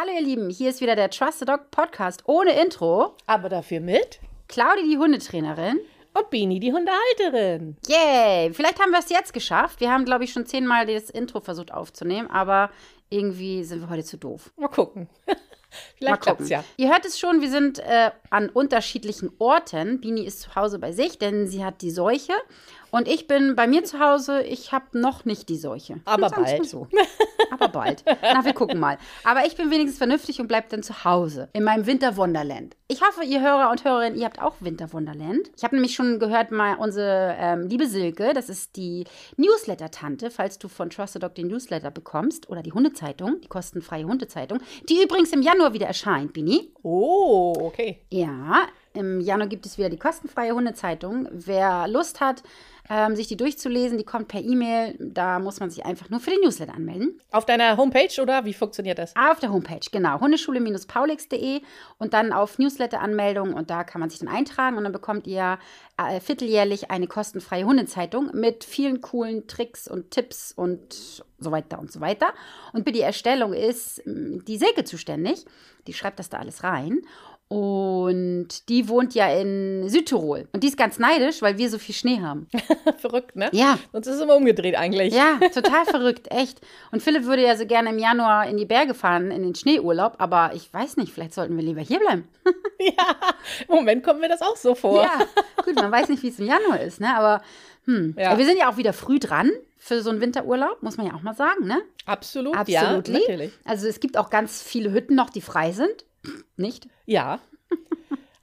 Hallo ihr Lieben, hier ist wieder der Trusted Dog Podcast ohne Intro. Aber dafür mit Claudi, die Hundetrainerin. und Bini, die Hundehalterin. Yay! Vielleicht haben wir es jetzt geschafft. Wir haben, glaube ich, schon zehnmal das Intro versucht aufzunehmen, aber irgendwie sind wir heute zu doof. Mal gucken. Mal Vielleicht gucken. klappt's ja. Ihr hört es schon, wir sind äh, an unterschiedlichen Orten. Bini ist zu Hause bei sich, denn sie hat die Seuche. Und ich bin bei mir zu Hause. Ich habe noch nicht die Seuche. Aber bald. So. Aber bald. Na, wir gucken mal. Aber ich bin wenigstens vernünftig und bleib dann zu Hause in meinem Winterwunderland. Ich hoffe, ihr Hörer und Hörerinnen, ihr habt auch Winterwunderland. Ich habe nämlich schon gehört, mal unsere ähm, liebe Silke, das ist die Newsletter-Tante, falls du von Trusted Dog den Newsletter bekommst oder die Hundezeitung, die kostenfreie Hundezeitung, die übrigens im Januar wieder erscheint, Bini. Oh, okay. Ja, im Januar gibt es wieder die kostenfreie Hundezeitung. Wer Lust hat, ähm, sich die durchzulesen, die kommt per E-Mail. Da muss man sich einfach nur für den Newsletter anmelden. Auf deiner Homepage oder wie funktioniert das? Auf der Homepage, genau. Hundeschule-paulix.de und dann auf Newsletter-Anmeldung und da kann man sich dann eintragen und dann bekommt ihr äh, vierteljährlich eine kostenfreie Hundezeitung mit vielen coolen Tricks und Tipps und so weiter und so weiter. Und für die Erstellung ist mh, die Silke zuständig. Die schreibt das da alles rein. Und die wohnt ja in Südtirol. Und die ist ganz neidisch, weil wir so viel Schnee haben. Verrückt, ne? Ja. Sonst ist es immer umgedreht eigentlich. Ja, total verrückt, echt. Und Philipp würde ja so gerne im Januar in die Berge fahren, in den Schneeurlaub, aber ich weiß nicht, vielleicht sollten wir lieber hier bleiben. ja. Im Moment kommt mir das auch so vor. Ja, gut, man weiß nicht, wie es im Januar ist, ne? Aber hm. Ja. wir sind ja auch wieder früh dran für so einen Winterurlaub, muss man ja auch mal sagen, ne? Absolut. Absolut. Ja, natürlich. Also es gibt auch ganz viele Hütten noch, die frei sind. Nicht? Ja.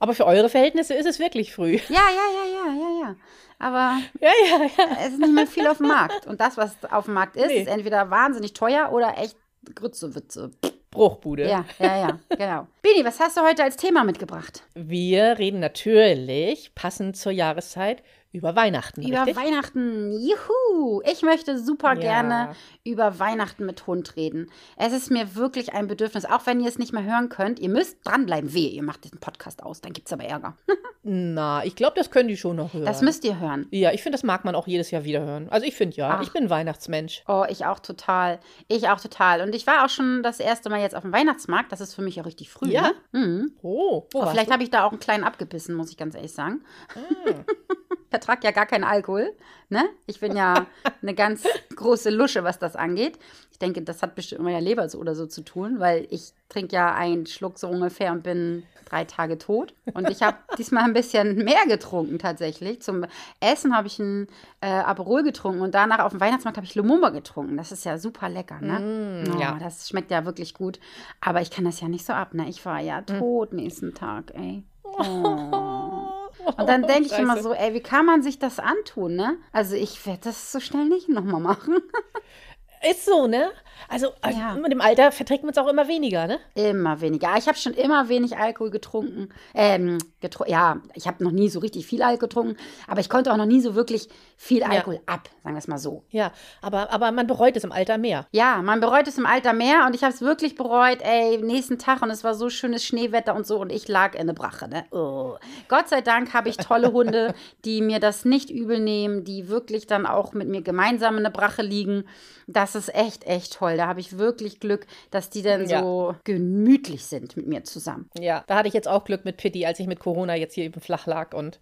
Aber für eure Verhältnisse ist es wirklich früh. Ja, ja, ja, ja, ja, ja. Aber Ja, ja, ja. es ist nicht mehr viel auf dem Markt. Und das, was auf dem Markt ist, Nee. ist entweder wahnsinnig teuer oder echt Grützewitze. Bruchbude. Ja, ja, ja, genau. Bini, was hast du heute als Thema mitgebracht? Wir reden natürlich, passend zur Jahreszeit, über Weihnachten. Über richtig? Weihnachten. Juhu! Ich möchte super Ja. gerne über Weihnachten mit Hund reden. Es ist mir wirklich ein Bedürfnis, auch wenn ihr es nicht mehr hören könnt. Ihr müsst dranbleiben. Wehe, ihr macht diesen Podcast aus, dann gibt es aber Ärger. Na, ich glaube, das können die schon noch hören. Das müsst ihr hören. ja, ich finde, das mag man auch jedes Jahr wieder hören. Also ich finde ja, Ach. ich bin Weihnachtsmensch. Oh, ich auch total. Ich auch total. Und ich war auch schon das erste Mal jetzt auf dem Weihnachtsmarkt. Das ist für mich auch richtig früh. Ja? Ne? Mhm. Oh, warst vielleicht habe ich da auch einen kleinen abgebissen, muss ich ganz ehrlich sagen. Ah. Ich vertrage ja gar keinen Alkohol. Ne? Ich bin ja eine ganz große Lusche, was das angeht. Ich denke, das hat bestimmt mit meiner Leber so oder so zu tun, weil ich trinke ja einen Schluck so ungefähr und bin drei Tage tot. Und ich habe diesmal ein bisschen mehr getrunken tatsächlich. Zum Essen habe ich ein äh, Aperol getrunken und danach auf dem Weihnachtsmarkt habe ich Lumumba getrunken. Das ist ja super lecker, ne? Mm, oh, ja. Das schmeckt ja wirklich gut. Aber ich kann das ja nicht so ab, ne? Ich war ja Mm. tot nächsten Tag, ey. Und dann denke ich immer so, ey, wie kann man sich das antun, ne? Also ich werde das so schnell nicht nochmal machen. Ist so, ne? Also äh, Ja. mit dem Alter verträgt man es auch immer weniger, ne? Immer weniger. Ich habe schon immer wenig Alkohol getrunken. Ähm, getru ja, ich habe noch nie so richtig viel Alkohol getrunken, aber ich konnte auch noch nie so wirklich viel Alkohol ab, sagen wir es mal so. Ja, aber, aber man bereut es im Alter mehr. Ja, man bereut es im Alter mehr und ich habe es wirklich bereut, ey, nächsten Tag und es war so schönes Schneewetter und so und ich lag in der Brache, ne? Oh. Gott sei Dank habe ich tolle Hunde, die mir das nicht übel nehmen, die wirklich dann auch mit mir gemeinsam in der Brache liegen. Das ist echt, echt toll. Da habe ich wirklich Glück, dass die dann Ja. so gemütlich sind mit mir zusammen. Ja, da hatte ich jetzt auch Glück mit Pitti, als ich mit Corona jetzt hier eben flach lag. Und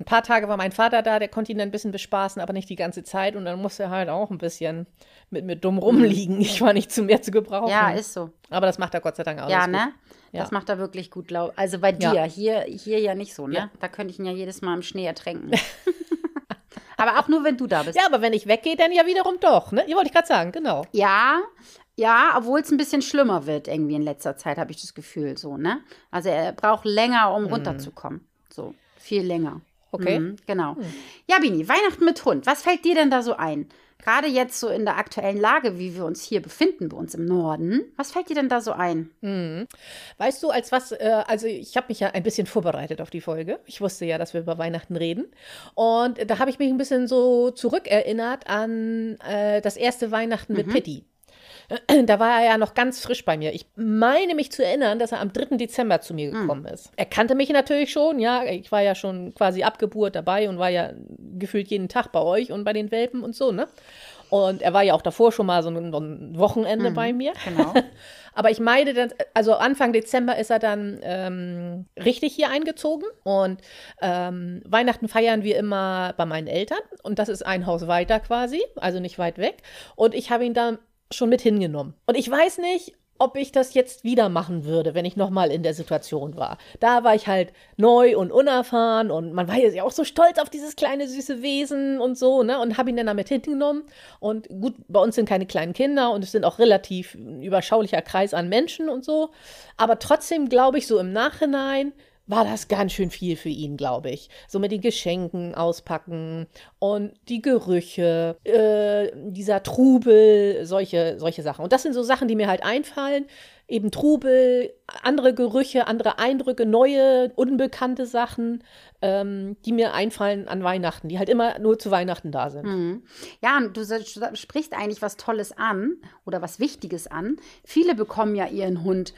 ein paar Tage war mein Vater da, der konnte ihn dann ein bisschen bespaßen, aber nicht die ganze Zeit. Und dann musste er halt auch ein bisschen mit mir dumm rumliegen. Ich war nicht zu mehr zu gebrauchen. Ja, ist so. aber das macht er Gott sei Dank auch. Ja, ne? Ja. Das macht er wirklich gut, glaub. Also bei dir, Ja. hier, hier ja nicht so, ne? Ja. Da könnte ich ihn ja jedes Mal im Schnee ertränken. Aber auch nur, wenn du da bist. Ja, aber wenn ich weggehe, dann ja wiederum doch, ne? Ja, wollte ich gerade sagen, genau. Ja, ja, obwohl es ein bisschen schlimmer wird irgendwie in letzter Zeit, habe ich das Gefühl so, ne? Also er braucht länger, um runterzukommen. So, viel länger. Okay. Mhm, genau. Ja, Bini, Weihnachten mit Hund. Was fällt dir denn da so ein? Gerade jetzt so in der aktuellen Lage, wie wir uns hier befinden, bei uns im Norden. Was fällt dir denn da so ein? Weißt du, als was, äh, also ich habe mich ja ein bisschen vorbereitet auf die Folge. Ich wusste ja, dass wir über Weihnachten reden. Und da habe ich mich ein bisschen so zurückerinnert an äh, das erste Weihnachten mit Pitti. Da war er ja noch ganz frisch bei mir. Ich meine mich zu erinnern, dass er am 3. Dezember zu mir gekommen ist. Er kannte mich natürlich schon, ja. Ich war ja schon quasi ab Geburt dabei und war ja gefühlt jeden Tag bei euch und bei den Welpen und so, ne? Und er war ja auch davor schon mal so ein, Wochenende bei mir. Genau. Aber ich meide dann, also Anfang Dezember ist er dann ähm, richtig hier eingezogen und ähm, Weihnachten feiern wir immer bei meinen Eltern und das ist ein Haus weiter quasi, also nicht weit weg. Und ich habe ihn da schon mit hingenommen. Und ich weiß nicht, ob ich das jetzt wieder machen würde, wenn ich nochmal in der Situation war. Da war ich halt neu und unerfahren und man war ja auch so stolz auf dieses kleine süße Wesen und so, ne? Und habe ihn dann damit hingenommen. Und gut, bei uns sind keine kleinen Kinder und es sind auch relativ ein überschaulicher Kreis an Menschen und so. Aber trotzdem glaube ich so im Nachhinein, war das ganz schön viel für ihn, glaube ich. So mit den Geschenken auspacken und die Gerüche, äh, dieser Trubel, solche, solche Sachen. Und das sind so Sachen, die mir halt einfallen. Eben Trubel, andere Gerüche, andere Eindrücke, neue, unbekannte Sachen, ähm, die mir einfallen an Weihnachten, die halt immer nur zu Weihnachten da sind. Mhm. Ja, du sprichst eigentlich was Tolles an oder was Wichtiges an. Viele bekommen ja ihren Hund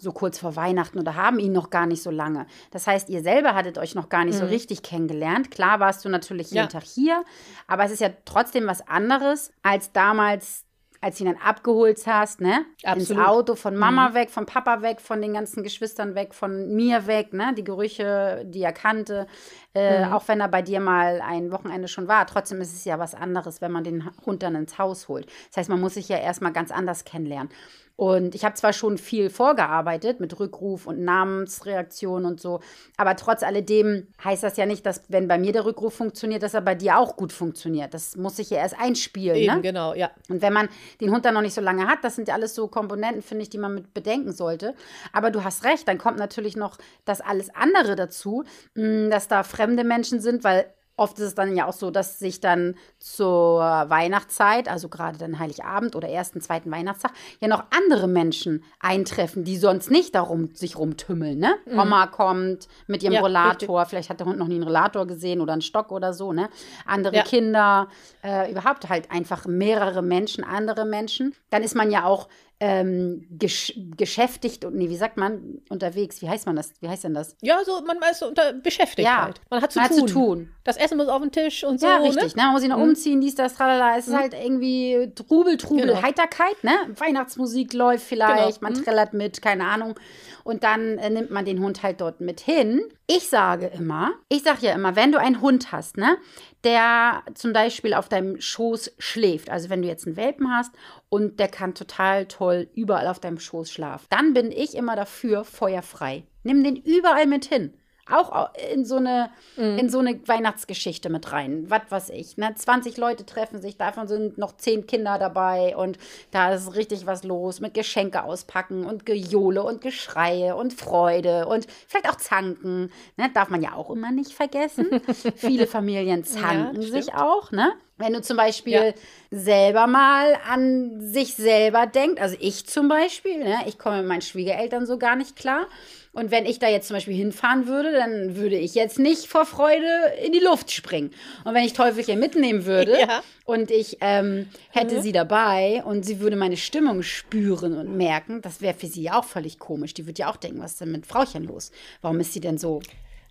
so kurz vor Weihnachten oder haben ihn noch gar nicht so lange. Das heißt, ihr selber hattet euch noch gar nicht mhm. so richtig kennengelernt. Klar warst du natürlich jeden ja. Tag hier, aber es ist ja trotzdem was anderes als damals als du ihn dann abgeholt hast, ne? Absolut. Ins Auto, von Mama mhm. weg, von Papa weg, von den ganzen Geschwistern weg, von mir weg, ne? Die Gerüche, die er kannte. Äh, mhm. Auch wenn er bei dir mal ein Wochenende schon war. Trotzdem ist es ja was anderes, wenn man den Hund dann ins Haus holt. Das heißt, man muss sich ja erstmal ganz anders kennenlernen. Und ich habe zwar schon viel vorgearbeitet mit Rückruf und Namensreaktion und so, aber trotz alledem heißt das ja nicht, dass wenn bei mir der Rückruf funktioniert, dass er bei dir auch gut funktioniert. Das muss sich ja erst einspielen. Eben, ne? genau, ja. Und wenn man den Hund dann noch nicht so lange hat, das sind ja alles so Komponenten, finde ich, die man mit bedenken sollte. Aber du hast recht, dann kommt natürlich noch das alles andere dazu, hm, dass da fremde Menschen sind, weil Oft ist es dann ja auch so, dass sich dann zur Weihnachtszeit, also gerade dann Heiligabend oder ersten, zweiten Weihnachtstag, ja noch andere Menschen eintreffen, die sonst nicht darum sich rumtümmeln. Ne? Mhm. Oma kommt mit ihrem ja, Rollator, richtig. vielleicht hat der Hund noch nie einen Rollator gesehen oder einen Stock oder so. Ne? Andere ja. Kinder, äh, überhaupt halt einfach mehrere Menschen, andere Menschen. Dann ist man ja auch ähm, gesch geschäftigt und nee, wie sagt man unterwegs? Wie heißt man das? Wie heißt denn das? Ja, so man ist unter beschäftigt ja, halt. Man hat zu, man tun. Hat zu tun. Das Essen muss auf den Tisch und so. Ja, richtig. Ne? Man muss sich noch mhm. umziehen, dies, das, tralala. Es ist mhm. halt irgendwie Trubel, Trubel, genau. Heiterkeit. Ne? Weihnachtsmusik läuft vielleicht, genau. man mhm. trällert mit, keine Ahnung. Und dann äh, nimmt man den Hund halt dort mit hin. Ich sage immer, ich sage ja immer, wenn du einen Hund hast, ne, der zum Beispiel auf deinem Schoß schläft, also wenn du jetzt einen Welpen hast und der kann total toll überall auf deinem Schoß schlafen, dann bin ich immer dafür feuerfrei. Nimm den überall mit hin auch in so eine, mhm. in so eine Weihnachtsgeschichte mit rein. Was weiß ich. Ne? 20 Leute treffen sich, davon sind noch 10 Kinder dabei und da ist richtig was los mit Geschenke auspacken und Gejohle und Geschreie und Freude und vielleicht auch Zanken. Ne? Darf man ja auch immer nicht vergessen. Viele Familien zanken ja, sich auch. Ne? Wenn du zum Beispiel ja. selber mal an sich selber denkst, also ich zum Beispiel, ne? ich komme mit meinen Schwiegereltern so gar nicht klar. Und wenn ich da jetzt zum Beispiel hinfahren würde, dann würde ich jetzt nicht vor Freude in die Luft springen. Und wenn ich Teufelchen mitnehmen würde ja. und ich ähm, hätte mhm. sie dabei und sie würde meine Stimmung spüren und merken, das wäre für sie ja auch völlig komisch. Die würde ja auch denken, was ist denn mit Frauchen los? Warum ist sie denn so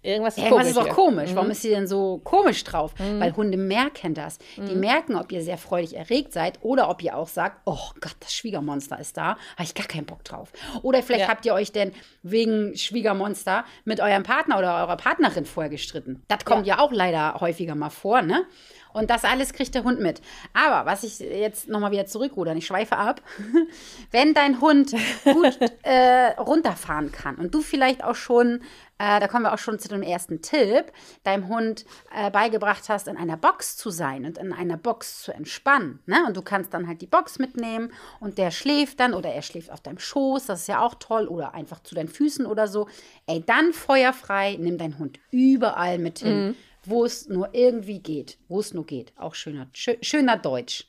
Irgendwas ist, Irgendwas ist doch komisch. Mhm. Warum ist sie denn so komisch drauf? Mhm. Weil Hunde merken das. Mhm. Die merken, ob ihr sehr freudig erregt seid oder ob ihr auch sagt, oh Gott, das Schwiegermonster ist da, habe ich gar keinen Bock drauf. Oder vielleicht ja. habt ihr euch denn wegen Schwiegermonster mit eurem Partner oder eurer Partnerin vorher gestritten. Das kommt ja, ja auch leider häufiger mal vor, ne? Und das alles kriegt der Hund mit. Aber was ich jetzt nochmal wieder zurückrudern, ich schweife ab. Wenn dein Hund gut äh, runterfahren kann und du vielleicht auch schon, äh, da kommen wir auch schon zu dem ersten Tipp, deinem Hund äh, beigebracht hast, in einer Box zu sein und in einer Box zu entspannen. Ne? Und du kannst dann halt die Box mitnehmen und der schläft dann oder er schläft auf deinem Schoß, das ist ja auch toll, oder einfach zu deinen Füßen oder so. Ey, dann feuerfrei, nimm deinen Hund überall mit hin. Mhm wo es nur irgendwie geht. Wo es nur geht. Auch schöner, schö schöner Deutsch.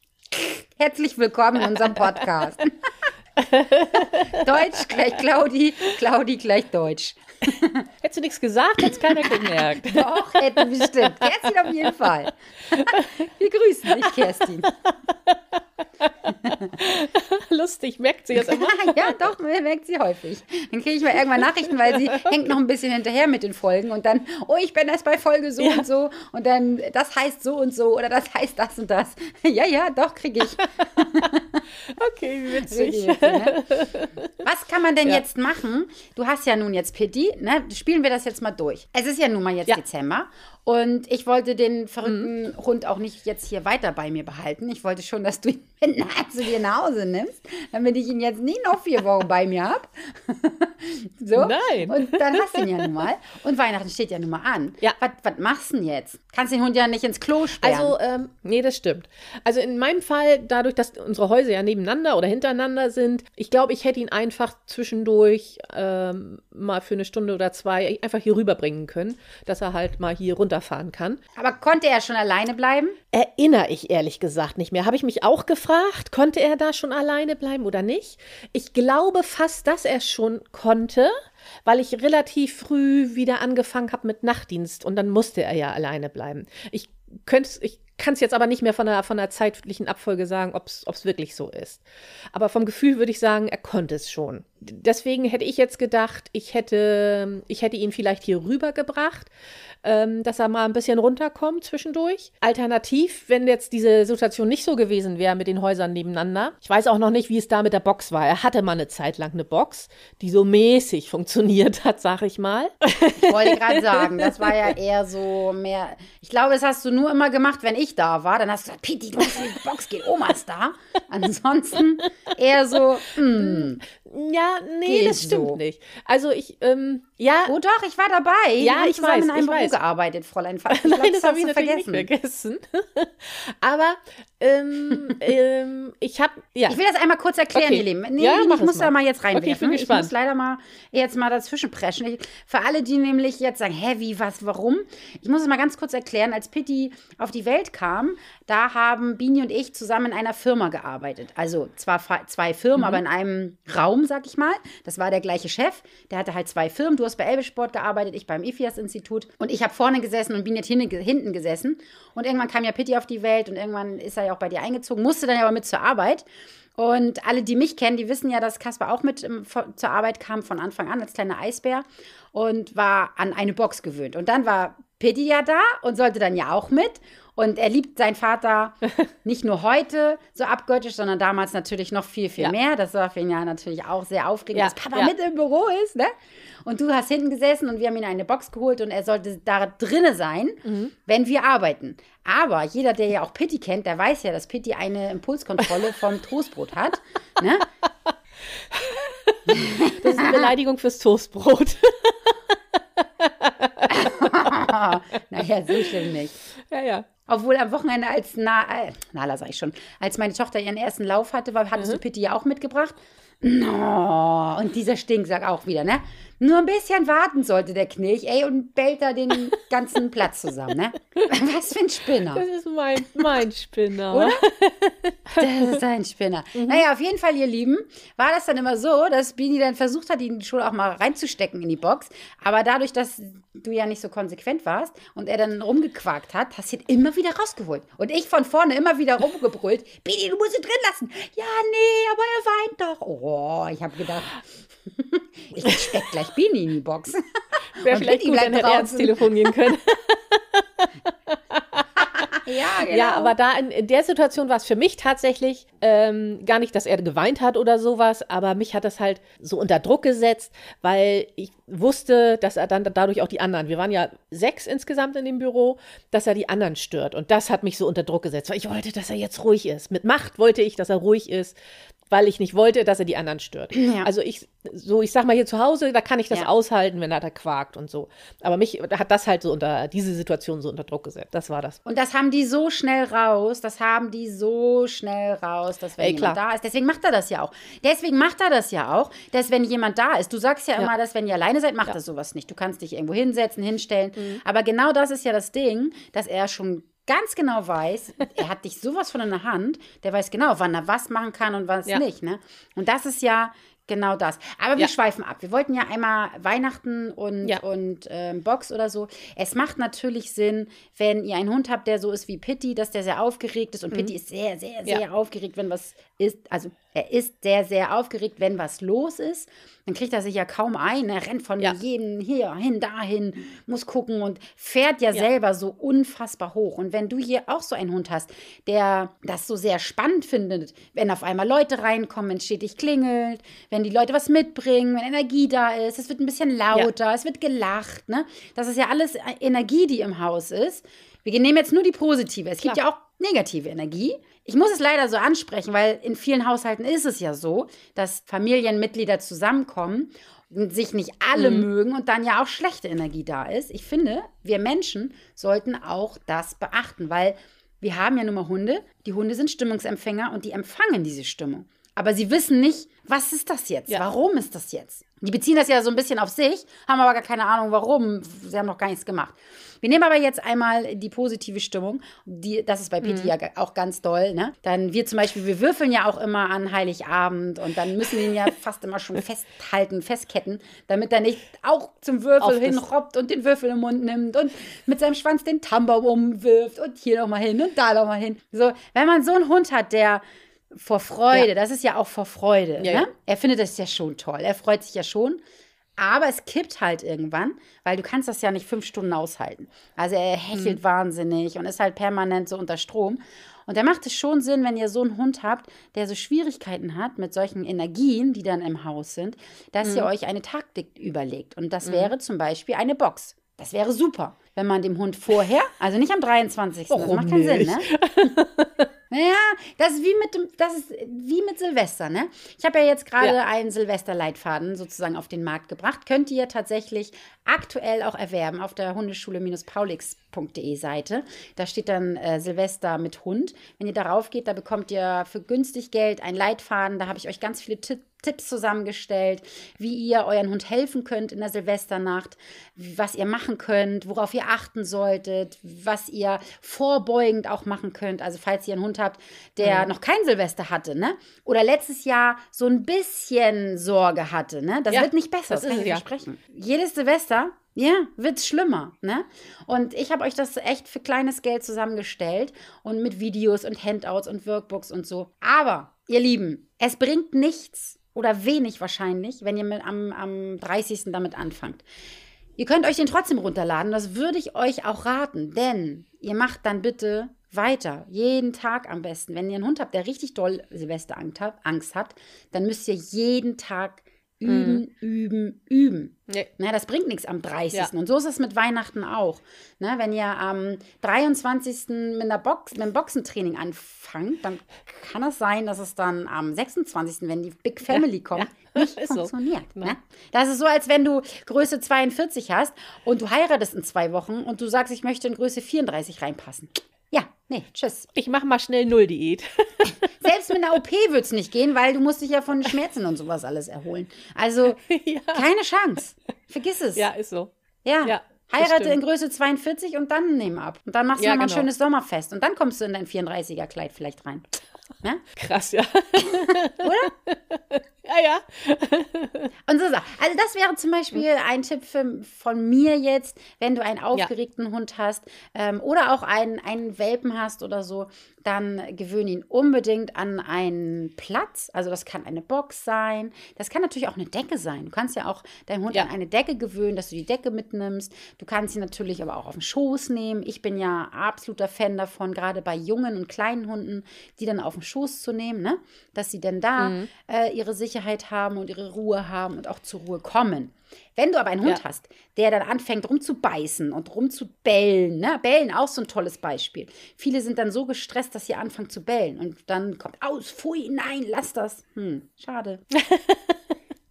Herzlich willkommen in unserem Podcast. Deutsch gleich Claudi, Claudi gleich Deutsch. Hättest du nichts gesagt, hätte es keiner gemerkt. Doch, hätte bestimmt. Kerstin auf jeden Fall. Wir grüßen dich, Kerstin. Lustig, merkt sie das immer? ja, doch, merkt sie häufig. Dann kriege ich mal irgendwann Nachrichten, weil sie hängt noch ein bisschen hinterher mit den Folgen und dann, oh, ich bin erst bei Folge so ja. und so und dann, das heißt so und so oder das heißt das und das. ja, ja, doch, kriege ich. okay, wie witzig. Ne? Was kann man denn ja. jetzt machen? Du hast ja nun jetzt Pitti, ne? Spielen wir das jetzt mal durch. Es ist ja nun mal jetzt ja. Dezember und ich wollte den verrückten mhm. Hund auch nicht jetzt hier weiter bei mir behalten. Ich wollte schon, dass du ihn mit dir nach Hause nimmst, damit ich ihn jetzt nie noch vier Wochen bei mir habe. so. Nein. Und dann hast du ihn ja nun mal. Und Weihnachten steht ja nun mal an. Ja. Was machst du denn jetzt? Kannst den Hund ja nicht ins Klo sperren. Also, ähm, nee, das stimmt. Also in meinem Fall, dadurch, dass unsere Häuser ja nebeneinander oder hintereinander sind, ich glaube, ich hätte ihn einfach zwischendurch ähm, mal für eine Stunde oder zwei einfach hier rüberbringen können, dass er halt mal hier runter runterfahren kann. Aber konnte er schon alleine bleiben? Erinnere ich ehrlich gesagt nicht mehr. Habe ich mich auch gefragt, konnte er da schon alleine bleiben oder nicht? Ich glaube fast, dass er schon konnte, weil ich relativ früh wieder angefangen habe mit Nachtdienst und dann musste er ja alleine bleiben. Ich könnte ich kann es jetzt aber nicht mehr von der, von der zeitlichen Abfolge sagen, ob es wirklich so ist. Aber vom Gefühl würde ich sagen, er konnte es schon. Deswegen hätte ich jetzt gedacht, ich hätte, ich hätte ihn vielleicht hier rübergebracht ähm, dass er mal ein bisschen runterkommt zwischendurch. Alternativ, wenn jetzt diese Situation nicht so gewesen wäre mit den Häusern nebeneinander. Ich weiß auch noch nicht, wie es da mit der Box war. Er hatte mal eine Zeit lang eine Box, die so mäßig funktioniert hat, sag ich mal. Ich wollte gerade sagen, das war ja eher so mehr. Ich glaube, das hast du nur immer gemacht, wenn ich da war. Dann hast du gesagt, Piti, du musst in die Box gehen, Oma ist da. Ansonsten eher so, hm, ja, nee, das stimmt so. nicht. Also ich, ähm, ja. Oh doch, ich war dabei. Ja, ich weiß. in einem ich Büro weiß. gearbeitet, Fräulein Nein, glaub, das, das habe ich natürlich vergessen. nicht vergessen. Aber ähm, ähm, ich habe, ja. Ich will das einmal kurz erklären, okay. ihr Lieben. Nee, ja, ich muss mal. da mal jetzt reinwerfen. Okay, ich, bin ich muss leider mal jetzt mal dazwischen preschen. Ich, für alle, die nämlich jetzt sagen, hä, wie, was, warum? Ich muss es mal ganz kurz erklären. Als Pitti auf die Welt kam, da haben Bini und ich zusammen in einer Firma gearbeitet. Also zwar zwei Firmen, mhm. aber in einem Raum, sag ich mal. Das war der gleiche Chef. Der hatte halt zwei Firmen. Du hast bei Elbesport gearbeitet, ich beim IFIAS-Institut. Und ich habe vorne gesessen und Bini hat hinten gesessen. Und irgendwann kam ja Pitti auf die Welt und irgendwann ist er ja auch bei dir eingezogen, musste dann aber mit zur Arbeit. Und alle, die mich kennen, die wissen ja, dass Kaspar auch mit um, zur Arbeit kam von Anfang an als kleiner Eisbär und war an eine Box gewöhnt. Und dann war Pitti ja da und sollte dann ja auch mit. Und er liebt seinen Vater nicht nur heute so abgöttisch, sondern damals natürlich noch viel, viel ja. mehr. Das war für ihn ja natürlich auch sehr aufregend, ja. dass Papa ja. mit im Büro ist. Ne? Und du hast hinten gesessen und wir haben ihn eine Box geholt und er sollte da drinnen sein, mhm. wenn wir arbeiten. Aber jeder, der ja auch Pitti kennt, der weiß ja, dass Pitti eine Impulskontrolle vom Toastbrot hat. Ne? Das ist eine Beleidigung fürs Toastbrot. naja, so schlimm nicht. Ja, ja. Obwohl am Wochenende als Na, äh, Nala sag ich schon, als meine Tochter ihren ersten Lauf hatte, war, hattest mhm. du Pitti ja auch mitgebracht. No, und dieser Stinksack auch wieder, ne? Nur ein bisschen warten sollte der Knilch, ey, und bellt da den ganzen Platz zusammen, ne? Was für ein Spinner. Das ist mein, mein Spinner. Oder? Das ist ein Spinner. Mhm. Naja, auf jeden Fall, ihr Lieben, war das dann immer so, dass Bini dann versucht hat, ihn schon auch mal reinzustecken in die Box. Aber dadurch, dass du ja nicht so konsequent warst und er dann rumgequakt hat, hast du ihn immer wieder rausgeholt. Und ich von vorne immer wieder rumgebrüllt, Bini, du musst ihn drin lassen. Ja, nee, aber er weint doch. Oh, ich habe gedacht, ich steck gleich Bini in die Box. Wäre vielleicht gut, wenn wir jetzt telefonieren können. ja, genau. Ja, aber da in, in der Situation war es für mich tatsächlich ähm, gar nicht, dass er geweint hat oder sowas, aber mich hat das halt so unter Druck gesetzt, weil ich wusste, dass er dann dadurch auch die anderen, wir waren ja sechs insgesamt in dem Büro, dass er die anderen stört. Und das hat mich so unter Druck gesetzt, weil ich wollte, dass er jetzt ruhig ist. Mit Macht wollte ich, dass er ruhig ist, weil ich nicht wollte, dass er die anderen stört. Ja. Also ich, so, ich sag mal hier zu Hause, da kann ich das ja. aushalten, wenn er da quakt und so. Aber mich hat das halt so unter, diese Situation so unter Druck gesetzt. Das war das. Und das haben die so schnell raus, das haben die so schnell raus, dass wenn Ey, jemand da ist, deswegen macht er das ja auch. Deswegen macht er das ja auch, dass wenn jemand da ist, du sagst ja, ja. immer, dass wenn ihr alleine seid, macht ja. er sowas nicht. Du kannst dich irgendwo hinsetzen, hinstellen. Mhm. Aber genau das ist ja das Ding, dass er schon ganz genau weiß, er hat dich sowas von in der Hand, der weiß genau, wann er was machen kann und was ja. nicht. Ne? Und das ist ja genau das. Aber wir ja. schweifen ab. Wir wollten ja einmal Weihnachten und, ja. und ähm, Box oder so. Es macht natürlich Sinn, wenn ihr einen Hund habt, der so ist wie Pitti, dass der sehr aufgeregt ist. Und mhm. Pitti ist sehr, sehr, sehr aufgeregt, wenn was ist. Also Er ist sehr, sehr aufgeregt, wenn was los ist. Dann kriegt er sich ja kaum ein. Er rennt von Ja. jedem hier hin, dahin, muss gucken und fährt ja, Ja. selber so unfassbar hoch. Und wenn du hier auch so einen Hund hast, der das so sehr spannend findet, wenn auf einmal Leute reinkommen, wenn stetig klingelt, wenn die Leute was mitbringen, wenn Energie da ist, es wird ein bisschen lauter, es wird gelacht. Ne? Das ist ja alles Energie, die im Haus ist. Wir nehmen jetzt nur die positive. Es gibt Klar. ja auch negative Energie. Ich muss es leider so ansprechen, weil in vielen Haushalten ist es ja so, dass Familienmitglieder zusammenkommen und sich nicht alle mögen und dann ja auch schlechte Energie da ist. Ich finde, wir Menschen sollten auch das beachten, weil wir haben ja nun mal Hunde. Die Hunde sind Stimmungsempfänger und die empfangen diese Stimmung. Aber sie wissen nicht, was ist das jetzt? Ja. Warum ist das jetzt? Die beziehen das ja so ein bisschen auf sich, haben aber gar keine Ahnung, warum. Sie haben noch gar nichts gemacht. Wir nehmen aber jetzt einmal die positive Stimmung. Die, das ist bei Peti ja auch ganz doll. Ne? Dann wir zum Beispiel, wir würfeln ja auch immer an Heiligabend und dann müssen wir ihn ja fast immer schon festhalten, festketten, damit er nicht auch zum Würfel hinrobbt und den Würfel im Mund nimmt und mit seinem Schwanz den Tambaum umwirft und hier nochmal hin und da nochmal hin. So, wenn man so einen Hund hat, der vor Freude, Ja. das ist ja auch vor Freude. Ja, ne? ja. Er findet das ja schon toll. Er freut sich ja schon. Aber es kippt halt irgendwann, weil du kannst das ja nicht fünf Stunden aushalten. Also er hechelt Mhm. wahnsinnig und ist halt permanent so unter Strom. Und da macht es schon Sinn, wenn ihr so einen Hund habt, der so Schwierigkeiten hat mit solchen Energien, die dann im Haus sind, dass Mhm. ihr euch eine Taktik überlegt. Und das wäre zum Beispiel eine Box. Das wäre super, wenn man dem Hund vorher, also nicht am 23. das Warum macht keinen Sinn, nicht? ne? Naja, das ist wie mit dem, das ist wie mit Silvester, ne? Ich habe ja jetzt gerade Ja. einen Silvesterleitfaden sozusagen auf den Markt gebracht. Könnt ihr tatsächlich aktuell auch erwerben auf der Hundeschule-paulix.de Seite. Da steht dann äh, Silvester mit Hund. Wenn ihr darauf geht, da bekommt ihr für günstig Geld einen Leitfaden. Da habe ich euch ganz viele Ti- Tipps zusammengestellt, wie ihr euren Hund helfen könnt in der Silvesternacht, was ihr machen könnt, worauf ihr achten solltet, was ihr vorbeugend auch machen könnt. Also falls ihr einen Hund habt, der noch kein Silvester hatte, ne? Oder letztes Jahr so ein bisschen Sorge hatte, ne? Das Ja, wird nicht besser, das das, kann ist ich ja. versprechen. Jedes Silvester, ja, wird's schlimmer, ne? Und ich habe euch das echt für kleines Geld zusammengestellt und mit Videos und Handouts und Workbooks und so. Aber, ihr Lieben, es bringt nichts oder wenig wahrscheinlich, wenn ihr mit am, am 30. damit anfangt. Ihr könnt euch den trotzdem runterladen, das würde ich euch auch raten, denn ihr macht dann bitte weiter, jeden Tag am besten. Wenn ihr einen Hund habt, der richtig doll Silvesterangst hat, dann müsst ihr jeden Tag üben, üben, üben. Nee. Na, das bringt nichts am 30. Ja. Und so ist es mit Weihnachten auch. Ne, wenn ihr am 23. mit, einer Box, mit einem Boxentraining anfangt, dann kann es sein, dass es dann am 26., wenn die Big Family kommt, ja. nicht Ist so. funktioniert. Genau. Ne? Das ist so, als wenn du Größe 42 hast und du heiratest in zwei Wochen und du sagst, ich möchte in Größe 34 reinpassen. Ja, nee, tschüss. Ich mache mal schnell Null-Diät. Selbst mit einer OP wird es nicht gehen, weil du musst dich ja von Schmerzen und sowas alles erholen. Also ja. keine Chance. Vergiss es. ja, ist so. Ja. Ja, Heirate in. Größe 42 und dann nehmen ab. Und dann machst du Ja, nochmal genau. ein schönes Sommerfest. Und dann kommst du in dein 34er-Kleid vielleicht rein. Ne? Krass, ja. Oder? Ja, ja. Und so Sachen. Also das wäre zum Beispiel ein Tipp für, von mir jetzt, wenn du einen aufgeregten Hund hast ähm, oder auch einen, einen Welpen hast oder so, dann gewöhne ihn unbedingt an einen Platz. Also das kann eine Box sein, das kann natürlich auch eine Decke sein. Du kannst ja auch deinem Hund Ja. an eine Decke gewöhnen, dass du die Decke mitnimmst. Du kannst ihn natürlich aber auch auf den Schoß nehmen. Ich bin ja absoluter Fan davon, gerade bei jungen und kleinen Hunden, die dann auf den Schoß zu nehmen, ne? dass sie dann da Mhm. äh, ihre Sicherheit haben und ihre Ruhe haben und auch zur Ruhe kommen. Wenn du aber einen Hund Ja. hast, der dann anfängt rumzubeißen und rumzubellen, ne? Bellen auch so ein tolles Beispiel. Viele sind dann so gestresst, dass sie anfangen zu bellen und dann kommt aus, pfui, nein, lass das. Hm, schade.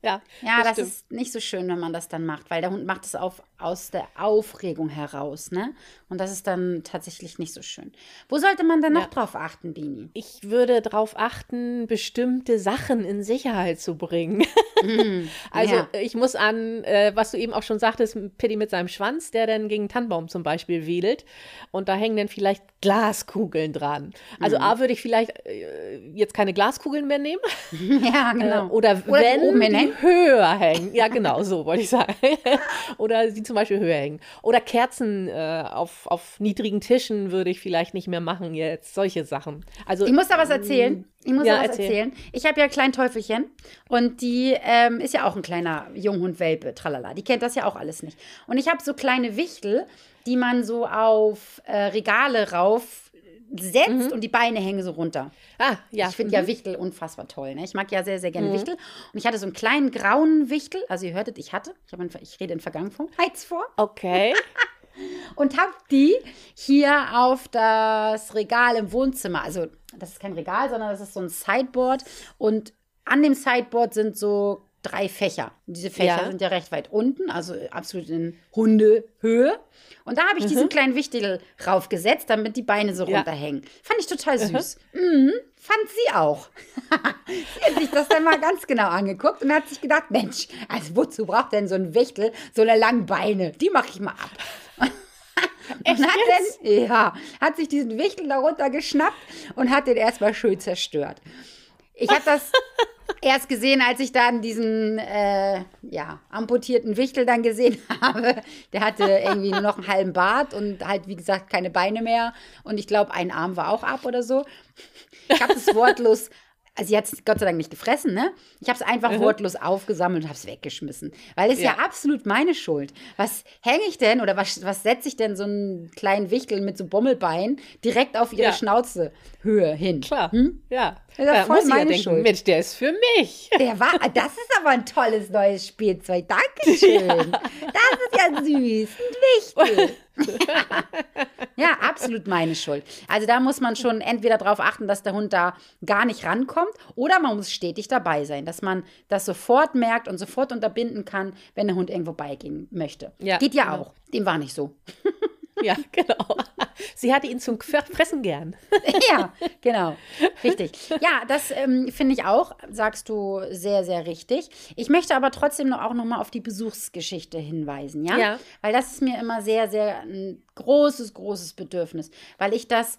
Ja, Ja, das, stimmt. ist nicht so schön, wenn man das dann macht, weil der Hund macht es auf, aus der Aufregung heraus, ne? Und das ist dann tatsächlich nicht so schön. Wo sollte man denn noch Ja. drauf achten, Bini? Ich würde darauf achten, bestimmte Sachen in Sicherheit zu bringen. also ja. ich muss an, äh, was du eben auch schon sagtest, Pitti mit seinem Schwanz, der dann gegen einen Tannenbaum zum Beispiel wedelt. Und da hängen dann vielleicht Glaskugeln dran. Also Mhm. A würde ich vielleicht äh, jetzt keine Glaskugeln mehr nehmen. ja, genau. Äh, oder, Oder wenn die. Höher hängen. Ja, genau, so wollte ich sagen. oder sie zum Beispiel höher hängen. Oder Kerzen äh, auf, auf niedrigen Tischen würde ich vielleicht nicht mehr machen jetzt. Solche Sachen. Also Ich muss da was erzählen. Ich muss Ja, ja, was erzähl. erzählen. Ich habe ja ein kleines Teufelchen und die ähm, ist ja auch ein kleiner Junghund-Welpe, tralala. Die kennt das ja auch alles nicht. Und ich habe so kleine Wichtel, die man so auf äh, Regale rauf setzt und die Beine hängen so runter. Ah, ja. Ich finde mhm. ja Wichtel unfassbar toll. Ne? Ich mag ja sehr, sehr gerne Mhm. Wichtel. Und ich hatte so einen kleinen grauen Wichtel. Also ihr hörtet, ich hatte. Ich, in, ich rede in Vergangenheit vor. Okay. Und habe die hier auf das Regal im Wohnzimmer. Also das ist kein Regal, sondern das ist so ein Sideboard. Und an dem Sideboard sind so drei Fächer. Und diese Fächer Ja. sind ja recht weit unten, also absolut in Hundehöhe. Und da habe ich diesen kleinen Wichtel raufgesetzt, damit die Beine so Mhm. Ja. runterhängen. Fand ich total süß. Mhm, fand sie auch. sie hat sich das dann mal ganz genau angeguckt und hat sich gedacht, Mensch, also wozu braucht denn so ein Wichtel so eine lange Beine? Die mache ich mal ab. und hat dann, ja, hat sich diesen Wichtel darunter geschnappt und hat den erstmal schön zerstört. Ich habe das erst gesehen, als ich dann diesen äh, ja, amputierten Wichtel dann gesehen habe. Der hatte irgendwie nur noch einen halben Bart und halt, wie gesagt, keine Beine mehr. Und ich glaube, ein Arm war auch ab oder so. Ich habe das wortlos. Also sie hat es Gott sei Dank nicht gefressen, ne? Ich habe es einfach wortlos aufgesammelt und habe es weggeschmissen. Weil es ja. Ja. absolut meine Schuld. Was hänge ich denn oder was, was setze ich denn so einen kleinen Wichtel mit so Bommelbein direkt auf ihre Ja. Schnauzehöhe hin? Klar. Hm? Ja. Das ist ja voll muss ich ja meine denken, Schuld. Mensch, der ist für mich. Der war, das ist aber ein tolles neues Spielzeug. Dankeschön. Das ist ja süß und wichtig. ja, absolut meine Schuld. Also da muss man schon entweder darauf achten, dass der Hund da gar nicht rankommt oder man muss stetig dabei sein, dass man das sofort merkt und sofort unterbinden kann, wenn der Hund irgendwo beigehen möchte. Ja, Geht ja genau. auch. Dem war nicht so. Ja, genau. Sie hatte ihn zum Fressen gern. ja, genau. Richtig. Ja, das ähm, finde ich auch, sagst du sehr, sehr richtig. Ich möchte aber trotzdem noch, auch noch mal auf die Besuchsgeschichte hinweisen, ja? Ja. Weil das ist mir immer sehr, sehr ein großes, großes Bedürfnis, weil ich das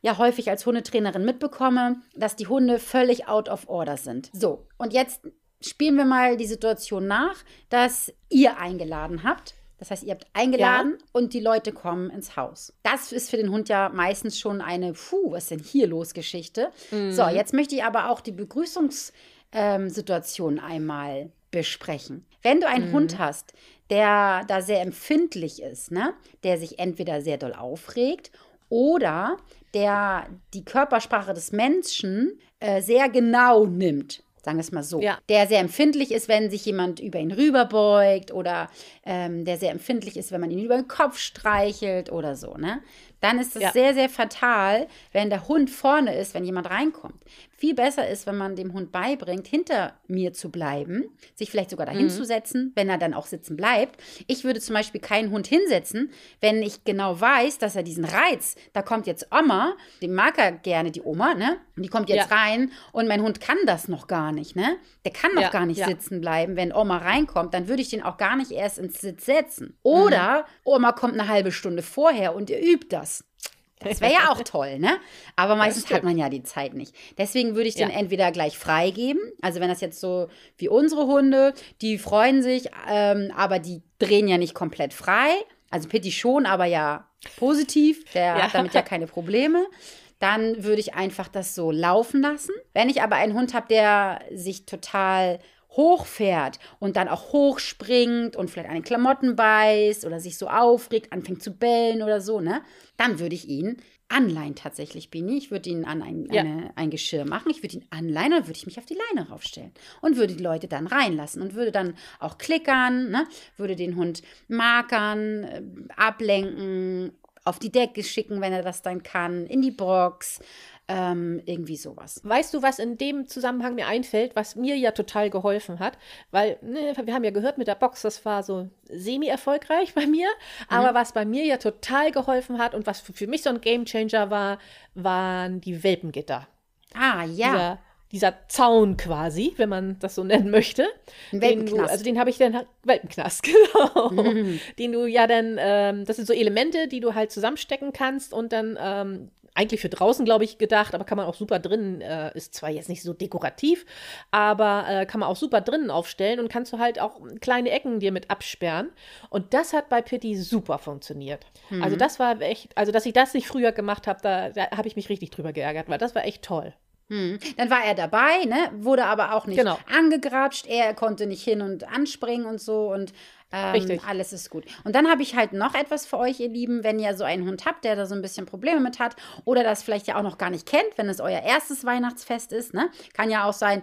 ja häufig als Hundetrainerin mitbekomme, dass die Hunde völlig out of order sind. So, und jetzt spielen wir mal die Situation nach, dass ihr eingeladen habt. Das heißt, ihr habt eingeladen und die Leute kommen ins Haus. Das ist für den Hund ja meistens schon eine, puh, was ist denn hier los Geschichte. So, jetzt möchte ich aber auch die Begrüßungssituation einmal besprechen. Wenn du einen Hund hast, der da sehr empfindlich ist, ne, der sich entweder sehr doll aufregt oder der die Körpersprache des Menschen äh, sehr genau nimmt. Sagen wir es mal so. Ja. Der sehr empfindlich ist, wenn sich jemand über ihn rüberbeugt oder ähm, der sehr empfindlich ist, wenn man ihn über den Kopf streichelt oder so, ne? Dann ist es Ja. sehr, sehr fatal, wenn der Hund vorne ist, wenn jemand reinkommt. Viel besser ist, wenn man dem Hund beibringt, hinter mir zu bleiben, sich vielleicht sogar dahin zu setzen, wenn er dann auch sitzen bleibt. Ich würde zum Beispiel keinen Hund hinsetzen, wenn ich genau weiß, dass er diesen Reiz, da kommt jetzt Oma, den mag er gerne, die Oma, ne? Und die kommt jetzt Ja. rein und mein Hund kann das noch gar nicht, ne? Der kann noch Ja, gar nicht sitzen bleiben, wenn Oma reinkommt, dann würde ich den auch gar nicht erst ins Sitz setzen. Oder Oma kommt eine halbe Stunde vorher und ihr übt das. Das wäre ja auch toll, ne? Aber meistens hat man ja die Zeit nicht. Deswegen würde ich den Ja. entweder gleich freigeben. Also wenn das jetzt so wie unsere Hunde, die freuen sich, ähm, aber die drehen ja nicht komplett frei. Also Pitti schon, aber ja positiv. Der Ja. hat damit ja keine Probleme. Dann würde ich einfach das so laufen lassen. Wenn ich aber einen Hund habe, der sich total hochfährt und dann auch hochspringt und vielleicht an den Klamotten beißt oder sich so aufregt, anfängt zu bellen oder so, ne? Dann würde ich ihn anleihen tatsächlich, Bini. Ich würde ihn an ein, Ja. eine, ein Geschirr machen. Ich würde ihn anleihen, dann würde ich mich auf die Leine raufstellen und würde die Leute dann reinlassen und würde dann auch klickern, ne? würde den Hund markern, äh, ablenken, auf die Decke schicken, wenn er das dann kann, in die Box, ähm, irgendwie sowas. Weißt du, was in dem Zusammenhang mir einfällt, was mir ja total geholfen hat? Weil, ne, wir haben ja gehört mit der Box, das war so semi-erfolgreich bei mir. Aber was bei mir ja total geholfen hat und was für, für mich so ein Gamechanger war, waren die Welpengitter. Ah, ja. Dieser, dieser Zaun quasi, wenn man das so nennen möchte. Den du, also den habe ich dann, Welpenknast, genau. Den du ja dann, ähm, das sind so Elemente, die du halt zusammenstecken kannst und dann ähm, eigentlich für draußen, glaube ich, gedacht, aber kann man auch super drinnen, äh, ist zwar jetzt nicht so dekorativ, aber äh, kann man auch super drinnen aufstellen und kannst du halt auch kleine Ecken dir mit absperren. Und das hat bei Pitti super funktioniert. Mhm. Also das war echt, also dass ich das nicht früher gemacht habe, da, da habe ich mich richtig drüber geärgert, weil das war echt toll. Hm. Dann war er dabei, ne? wurde aber auch nicht Genau. angegrapscht. Er konnte nicht hin und anspringen und so und ähm, Richtig. alles ist gut. Und dann habe ich halt noch etwas für euch, ihr Lieben, wenn ihr so einen Hund habt, der da so ein bisschen Probleme mit hat oder das vielleicht ja auch noch gar nicht kennt, wenn es euer erstes Weihnachtsfest ist. Ne? Kann ja auch sein,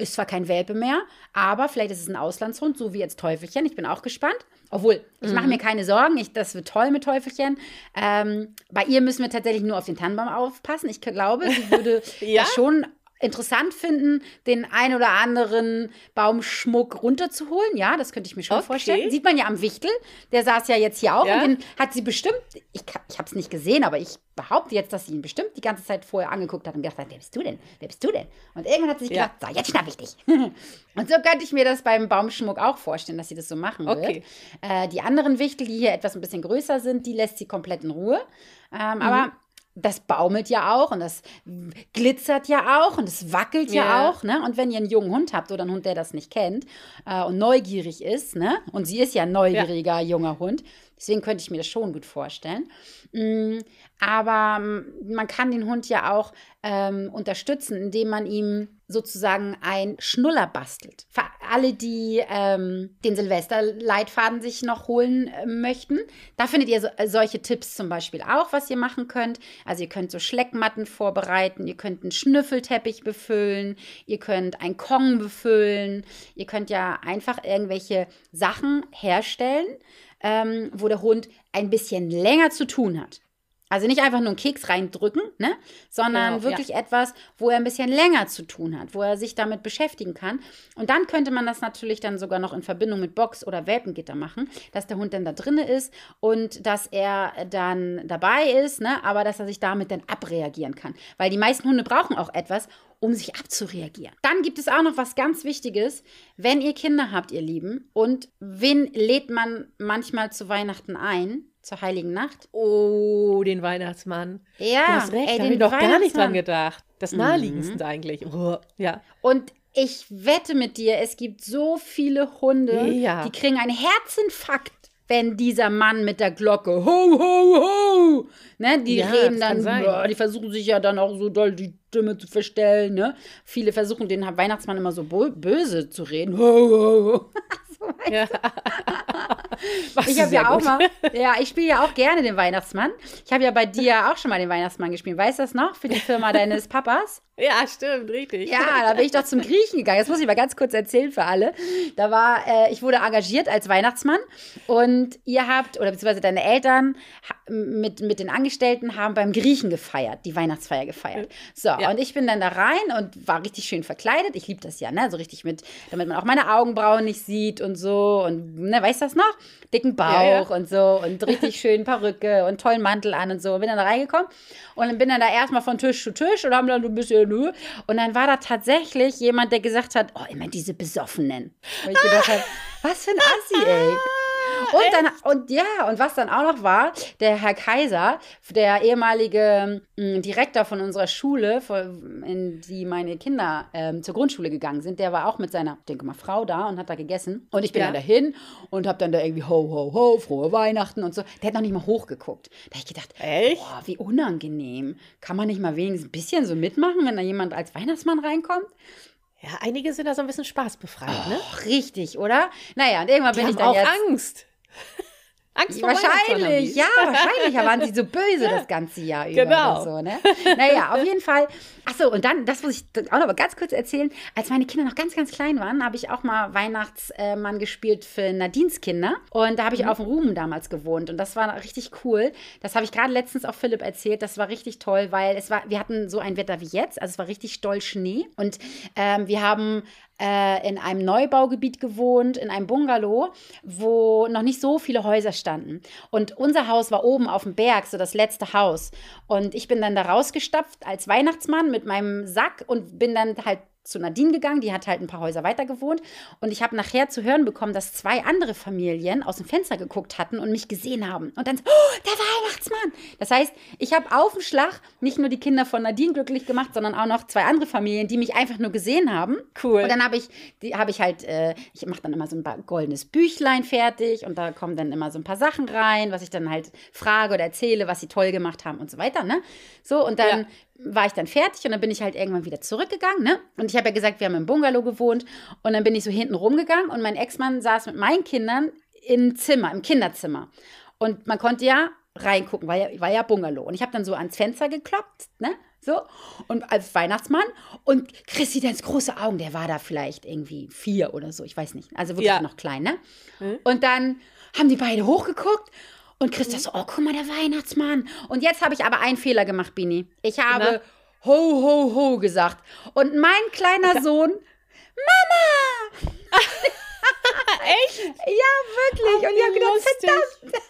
ist zwar kein Welpe mehr, aber vielleicht ist es ein Auslandshund, so wie jetzt Teufelchen. Ich bin auch gespannt. Obwohl, ich mache mir keine Sorgen. Ich, das wird toll mit Teufelchen. Ähm, bei ihr müssen wir tatsächlich nur auf den Tannenbaum aufpassen. Ich glaube, sie würde Ja? das schon interessant finden, den ein oder anderen Baumschmuck runterzuholen. Ja, das könnte ich mir schon Okay. vorstellen. Sieht man ja am Wichtel. Der saß ja jetzt hier auch Ja. und den hat sie bestimmt, ich, ich habe es nicht gesehen, aber ich behaupte jetzt, dass sie ihn bestimmt die ganze Zeit vorher angeguckt hat und gedacht hat, wer bist du denn? Wer bist du denn? Und irgendwann hat sie sich Ja. gedacht, so, jetzt schnapp ich dich. und so könnte ich mir das beim Baumschmuck auch vorstellen, dass sie das so machen wird. Okay. Äh, die anderen Wichtel, die hier etwas ein bisschen größer sind, die lässt sie komplett in Ruhe. Ähm, Mhm. Aber das baumelt ja auch und das glitzert ja auch und es wackelt ja, Ja. auch. Ne? Und wenn ihr einen jungen Hund habt oder einen Hund, der das nicht kennt äh, und neugierig ist, ne? und sie ist ja ein neugieriger junger Hund, deswegen könnte ich mir das schon gut vorstellen. Mm, aber man kann den Hund ja auch ähm, unterstützen, indem man ihm sozusagen ein Schnuller bastelt. Für alle, die ähm, den Silvesterleitfaden sich noch holen äh, möchten, da findet ihr so, äh, solche Tipps zum Beispiel auch, was ihr machen könnt. Also ihr könnt so Schleckmatten vorbereiten, ihr könnt einen Schnüffelteppich befüllen, ihr könnt ein Kong befüllen, ihr könnt ja einfach irgendwelche Sachen herstellen, ähm, wo der Hund ein bisschen länger zu tun hat. Also nicht einfach nur einen Keks reindrücken, ne? sondern Genau, wirklich etwas, wo er ein bisschen länger zu tun hat, wo er sich damit beschäftigen kann. Und dann könnte man das natürlich dann sogar noch in Verbindung mit Box oder Welpengitter machen, dass der Hund dann da drinne ist und dass er dann dabei ist, ne? aber dass er sich damit dann abreagieren kann. Weil die meisten Hunde brauchen auch etwas, um sich abzureagieren. Dann gibt es auch noch was ganz Wichtiges, wenn ihr Kinder habt, ihr Lieben, und wen lädt man manchmal zu Weihnachten ein? Zur Heiligen Nacht? Oh, den Weihnachtsmann. Ja, du hast recht, ey, da habe ich noch gar nicht dran gedacht. Das naheliegendste eigentlich. Oh, ja. Und ich wette mit dir, es gibt so viele Hunde, Ja. die kriegen einen Herzinfarkt, wenn dieser Mann mit der Glocke, ho, ho, ho, ne, die Ja, reden dann, ja, die versuchen sich ja dann auch so doll die Stimme zu verstellen, ne. Viele versuchen den Weihnachtsmann immer so böse zu reden, ho, ho, ho. ja. Ich habe ja auch gut. mal, ja, ich spiele ja auch gerne den Weihnachtsmann. Ich habe ja bei dir auch schon mal den Weihnachtsmann gespielt. Weißt du das noch? Für die Firma deines Papas? Ja, stimmt, richtig. Ja, da bin ich doch zum Griechen gegangen. Das muss ich mal ganz kurz erzählen für alle. Da war, äh, ich wurde engagiert als Weihnachtsmann und ihr habt, oder beziehungsweise deine Eltern mit, mit den Angestellten haben beim Griechen gefeiert, die Weihnachtsfeier gefeiert. So, Ja. und ich bin dann da rein und war richtig schön verkleidet. Ich liebe das ja, ne? So richtig mit, damit man auch meine Augenbrauen nicht sieht und so. Und, ne, weißt du das noch? Dicken Bauch Ja, ja. und so und richtig schön Perücke und tollen Mantel an und so. Bin dann da reingekommen und dann bin dann da erstmal von Tisch zu Tisch und haben dann ein bisschen, nö. Und dann war da tatsächlich jemand, der gesagt hat, oh, immer diese Besoffenen. Und ich gedacht habe, was für ein Assi, ey. Und dann, und ja, und was dann auch noch war, der Herr Kaiser, der ehemalige mh, Direktor von unserer Schule, in die meine Kinder ähm, zur Grundschule gegangen sind, der war auch mit seiner, denke mal, Frau da und hat da gegessen. Und ich bin Ja. dann dahin und habe dann da irgendwie ho, ho, ho, frohe Weihnachten und so. Der hat noch nicht mal hochgeguckt. Da habe ich gedacht, Echt? boah, wie unangenehm. Kann man nicht mal wenigstens ein bisschen so mitmachen, wenn da jemand als Weihnachtsmann reinkommt? Ja, einige sind da so ein bisschen spaßbefreit, ne? Och, richtig, oder? Naja, und irgendwann Die bin ich dann auch jetzt... Angst. Angst vor Wahrscheinlich, ja, wahrscheinlich. Da waren sie so böse das ganze Jahr über Genau. so, ne? Naja, auf jeden Fall. Achso, und dann, das muss ich auch noch mal ganz kurz erzählen. Als meine Kinder noch ganz, ganz klein waren, habe ich auch mal Weihnachtsmann gespielt für Nadines Kinder. Und da habe Mhm. ich auf dem Ruben damals gewohnt. Und das war richtig cool. Das habe ich gerade letztens auch Philipp erzählt. Das war richtig toll, weil es war, wir hatten so ein Wetter wie jetzt. Also es war richtig doll Schnee. Und ähm, wir haben äh, in einem Neubaugebiet gewohnt, in einem Bungalow, wo noch nicht so viele Häuser standen. Und unser Haus war oben auf dem Berg, so das letzte Haus. Und ich bin dann da rausgestapft als Weihnachtsmann mit meinem Sack und bin dann halt zu Nadine gegangen, die hat halt ein paar Häuser weiter gewohnt. Und ich habe nachher zu hören bekommen, dass zwei andere Familien aus dem Fenster geguckt hatten und mich gesehen haben. Und dann, oh, der Weihnachtsmann! Das heißt, ich habe auf dem Schlag nicht nur die Kinder von Nadine glücklich gemacht, sondern auch noch zwei andere Familien, die mich einfach nur gesehen haben. Cool. Und dann habe ich, die habe ich halt, äh, ich mache dann immer so ein paar goldenes Büchlein fertig und da kommen dann immer so ein paar Sachen rein, was ich dann halt frage oder erzähle, was sie toll gemacht haben und so weiter, ne? So, und dann war ich dann fertig und dann bin ich halt irgendwann wieder zurückgegangen, ne? Und ich habe ja gesagt, wir haben im Bungalow gewohnt und dann bin ich so hinten rumgegangen und mein Ex-Mann saß mit meinen Kindern im Zimmer, im Kinderzimmer. Und man konnte ja reingucken, war ja, war ja Bungalow. Und ich habe dann so ans Fenster gekloppt, ne? So. Und als Weihnachtsmann. Und Chrissy, ganz große Augen, der war da vielleicht irgendwie vier oder so, ich weiß nicht. Also wirklich Ja. noch klein, ne? Mhm. Und dann haben die beide hochgeguckt. Und Christa so, oh, guck mal, der Weihnachtsmann. Und jetzt habe ich aber einen Fehler gemacht, Bini. Ich habe ho, ho, ho gesagt. Und mein kleiner Sohn, Mama! Echt? Ja, wirklich. und ich habe gedacht, verdammt.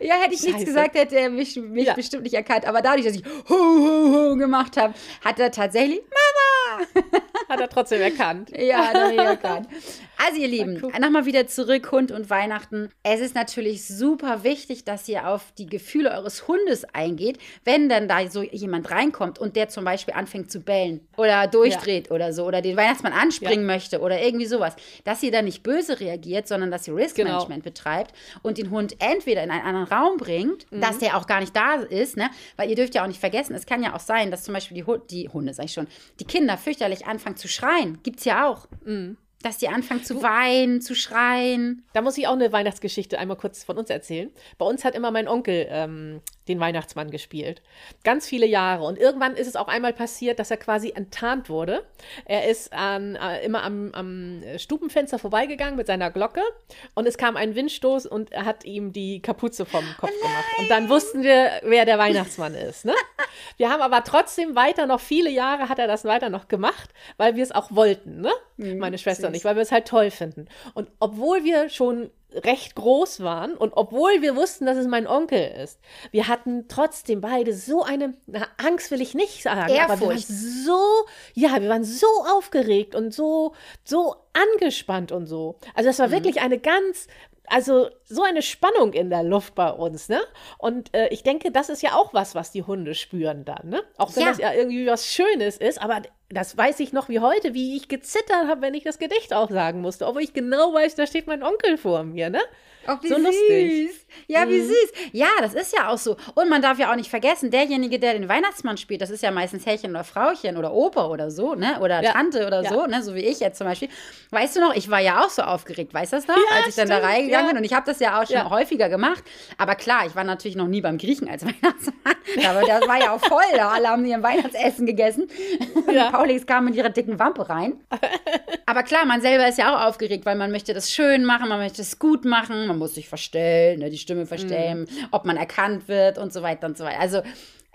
Ja, hätte ich nichts Scheiße. gesagt, hätte er mich, mich Ja. bestimmt nicht erkannt. Aber dadurch, dass ich ho, ho, ho gemacht habe, hat er tatsächlich Mama! Hat er trotzdem erkannt. Ja, der erkannt. Also ihr Lieben, nochmal wieder zurück, Hund und Weihnachten. Es ist natürlich super wichtig, dass ihr auf die Gefühle eures Hundes eingeht, wenn dann da so jemand reinkommt und der zum Beispiel anfängt zu bellen oder durchdreht oder so oder den Weihnachtsmann anspringen möchte oder irgendwie sowas, dass ihr dann nicht böse reagiert, sondern dass ihr Risk Genau. Management betreibt und den Hund entweder in einen anderen Raum bringt, Mhm. dass der auch gar nicht da ist, ne? Weil ihr dürft ja auch nicht vergessen, es kann ja auch sein, dass zum Beispiel die, Hu die Hunde, sag ich schon, die Kinder fürchterlich anfangen zu schreien. Gibt's ja auch. Mhm. Dass die anfangen zu weinen, zu schreien. Da muss ich auch eine Weihnachtsgeschichte einmal kurz von uns erzählen. Bei uns hat immer mein Onkel ähm, den Weihnachtsmann gespielt. Ganz viele Jahre. Und irgendwann ist es auch einmal passiert, dass er quasi enttarnt wurde. Er ist an, äh, immer am, am Stubenfenster vorbeigegangen mit seiner Glocke und es kam ein Windstoß und er hat ihm die Kapuze vom Kopf gemacht. Und dann wussten wir, wer der Weihnachtsmann ist. Ne? Wir haben aber trotzdem weiter noch viele Jahre hat er das weiter noch gemacht, weil wir es auch wollten, ne? Meine Schwester und ich, weil wir es halt toll finden. Und obwohl wir schon recht groß waren und obwohl wir wussten, dass es mein Onkel ist, wir hatten trotzdem beide so eine, na, Angst will ich nicht sagen, aber wir waren Ehrfurcht. so, ja, wir waren so aufgeregt und so, so angespannt und so. Also das war wirklich eine ganz, also so eine Spannung in der Luft bei uns, ne? Und äh, ich denke, das ist ja auch was, was die Hunde spüren dann, ne? Auch wenn Ja. das ja irgendwie was Schönes ist, aber das weiß ich noch wie heute, wie ich gezittert habe, wenn ich das Gedicht auch sagen musste, obwohl ich genau weiß, da steht mein Onkel vor mir, ne? Oh, wie So süß. lustig. Ja, wie süß. Ja, das ist ja auch so. Und man darf ja auch nicht vergessen, derjenige, der den Weihnachtsmann spielt, das ist ja meistens Herrchen oder Frauchen oder Opa oder so, ne? Oder Ja. Tante oder Ja. so, ne? So wie ich jetzt zum Beispiel. Weißt du noch, ich war ja auch so aufgeregt, weißt du das noch? Ja, als ich dann da stimmt, reingegangen bin. Und ich habe das ja auch schon häufiger gemacht. Aber klar, ich war natürlich noch nie beim Griechen als Weihnachtsmann. Aber das war ja auch voll. Da alle haben ihr Weihnachtsessen gegessen. Ja. Paulix kamen mit ihrer dicken Wampe rein. Aber klar, man selber ist ja auch aufgeregt, weil man möchte das schön machen, man möchte es gut machen, man muss sich verstellen, ne, die Stimme verstellen, ob man erkannt wird und so weiter und so weiter. Also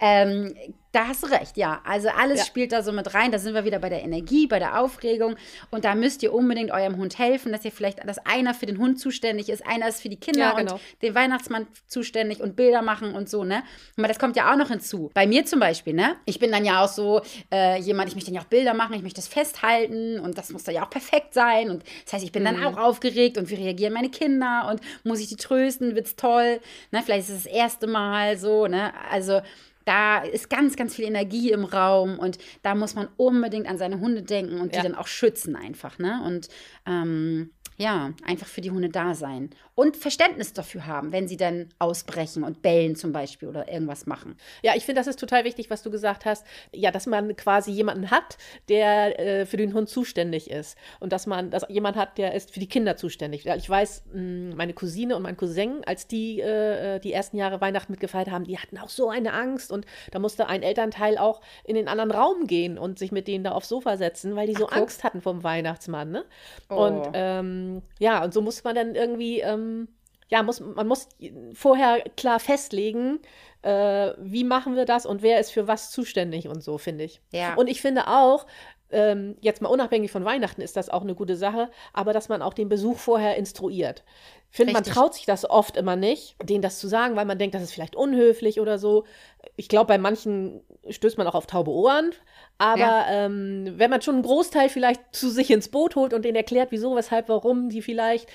ähm, da hast du recht, ja. Also alles Ja. spielt da so mit rein. Da sind wir wieder bei der Energie, bei der Aufregung. Und da müsst ihr unbedingt eurem Hund helfen, dass ihr vielleicht, dass einer für den Hund zuständig ist, einer ist für die Kinder Ja, genau. und den Weihnachtsmann zuständig und Bilder machen und so, ne? Aber das kommt ja auch noch hinzu. Bei mir zum Beispiel, ne? Ich bin dann ja auch so äh, jemand, ich möchte dann ja auch Bilder machen, ich möchte das festhalten und das muss dann ja auch perfekt sein. Und das heißt, ich bin dann Mhm. auch aufgeregt und wie reagieren meine Kinder und muss ich die trösten, wird's toll, ne? Vielleicht ist es das erste Mal so, ne? Also da ist ganz, ganz viel Energie im Raum und da muss man unbedingt an seine Hunde denken und die Ja. dann auch schützen einfach, ne? Und ähm, ja, einfach für die Hunde da sein. Und Verständnis dafür haben, wenn sie dann ausbrechen und bellen zum Beispiel oder irgendwas machen. Ja, ich finde, das ist total wichtig, was du gesagt hast. Ja, dass man quasi jemanden hat, der äh, für den Hund zuständig ist. Und dass man, dass jemand hat, der ist für die Kinder zuständig. Ja, Ich weiß, mh, meine Cousine und mein Cousin, als die äh, die ersten Jahre Weihnachten mitgefeiert haben, die hatten auch so eine Angst. Und da musste ein Elternteil auch in den anderen Raum gehen und sich mit denen da aufs Sofa setzen, weil die so guck. Angst hatten vom Weihnachtsmann. Ne? Oh. Und ähm, ja, und so muss man dann irgendwie, ähm, ja, muss, man muss vorher klar festlegen, äh, wie machen wir das und wer ist für was zuständig und so, finde ich. Ja. Und ich finde auch, ähm, jetzt mal unabhängig von Weihnachten ist das auch eine gute Sache, aber dass man auch den Besuch vorher instruiert. Ich finde, man traut sich das oft immer nicht, denen das zu sagen, weil man denkt, das ist vielleicht unhöflich oder so. Ich glaube, bei manchen stößt man auch auf taube Ohren. Aber Ja. ähm, wenn man schon einen Großteil vielleicht zu sich ins Boot holt und denen erklärt, wieso, weshalb, warum die vielleicht